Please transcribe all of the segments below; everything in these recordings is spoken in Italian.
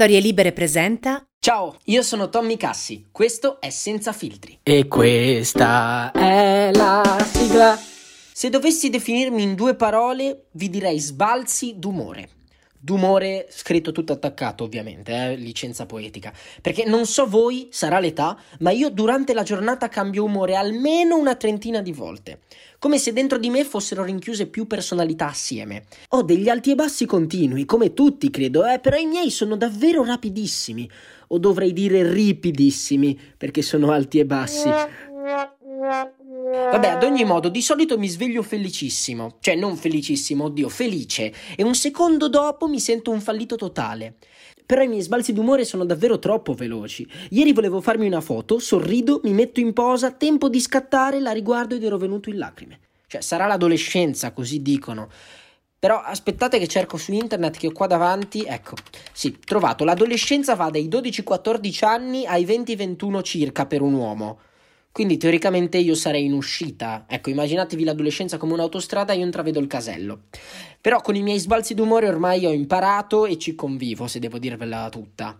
Storie Libere presenta. Ciao, io sono Tommy Cassi, questo è Senza Filtri. E questa è la sigla. Se dovessi definirmi in due parole, vi direi sbalzi d'umore. D'umore scritto tutto attaccato, ovviamente, eh? licenza poetica. Perché non so voi, sarà l'età, ma io durante la giornata cambio umore almeno una trentina di volte. Come se dentro di me fossero rinchiuse più personalità assieme. Ho degli alti e bassi continui, come tutti credo, eh? però i miei sono davvero rapidissimi. O dovrei dire ripidissimi, perché sono alti e bassi. Vabbè, ad ogni modo, di solito mi sveglio felicissimo. Cioè, non felicissimo, oddio, felice. E un secondo dopo mi sento un fallito totale. Però i miei sbalzi d'umore sono davvero troppo veloci. Ieri volevo farmi una foto, sorrido, mi metto in posa, tempo di scattare, la riguardo ed ero venuto in lacrime. Cioè, sarà l'adolescenza, così dicono. Però aspettate che cerco su internet che ho qua davanti. Ecco, sì, trovato. L'adolescenza va dai 12-14 anni ai 20-21 circa per un uomo. Quindi teoricamente io sarei in uscita. Ecco, immaginatevi l'adolescenza come un'autostrada e io intravedo il casello. Però con i miei sbalzi d'umore ormai ho imparato e ci convivo, se devo dirvela tutta.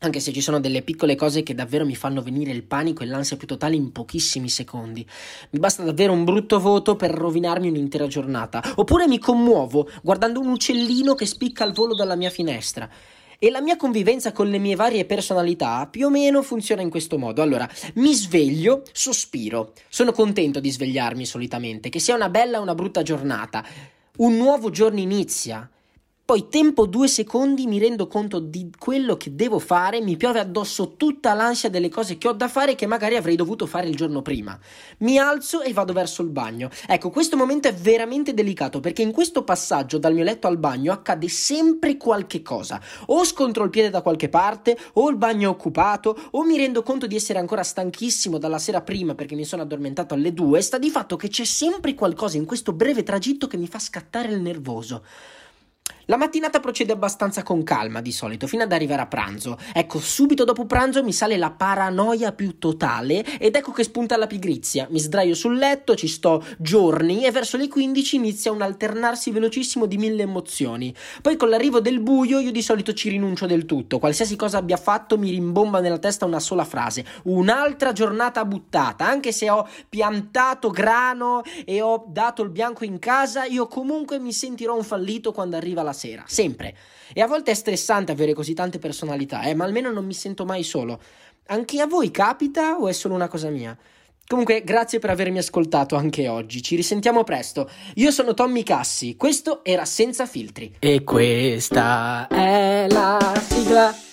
Anche se ci sono delle piccole cose che davvero mi fanno venire il panico e l'ansia più totale in pochissimi secondi. Mi basta davvero un brutto voto per rovinarmi un'intera giornata. Oppure mi commuovo guardando un uccellino che spicca al volo dalla mia finestra. E la mia convivenza con le mie varie personalità più o meno funziona in questo modo. Allora, mi sveglio, sospiro. Sono contento di svegliarmi solitamente, che sia una bella o una brutta giornata. Un nuovo giorno inizia. Poi tempo due secondi, mi rendo conto di quello che devo fare, mi piove addosso tutta l'ansia delle cose che ho da fare che magari avrei dovuto fare il giorno prima. Mi alzo e vado verso il bagno. Ecco, questo momento è veramente delicato perché in questo passaggio dal mio letto al bagno accade sempre qualche cosa. O scontro il piede da qualche parte, o il bagno è occupato, o mi rendo conto di essere ancora stanchissimo dalla sera prima perché mi sono addormentato alle due. Sta di fatto che c'è sempre qualcosa in questo breve tragitto che mi fa scattare il nervoso. La mattinata procede abbastanza con calma di solito, fino ad arrivare a pranzo. Ecco, subito dopo pranzo mi sale la paranoia più totale ed ecco che spunta la pigrizia. Mi sdraio sul letto, ci sto giorni e verso le 15 inizia un alternarsi velocissimo di mille emozioni. Poi con l'arrivo del buio io di solito ci rinuncio del tutto. Qualsiasi cosa abbia fatto mi rimbomba nella testa una sola frase. Un'altra giornata buttata. Anche se ho piantato grano e ho dato il bianco in casa, io comunque mi sentirò un fallito quando arriva la sera, sempre. E a volte è stressante avere così tante personalità, eh, ma almeno non mi sento mai solo. Anche a voi capita o è solo una cosa mia? Comunque, grazie per avermi ascoltato anche oggi. Ci risentiamo presto. Io sono Tommy Cassi. Questo era Senza Filtri. E questa è la sigla.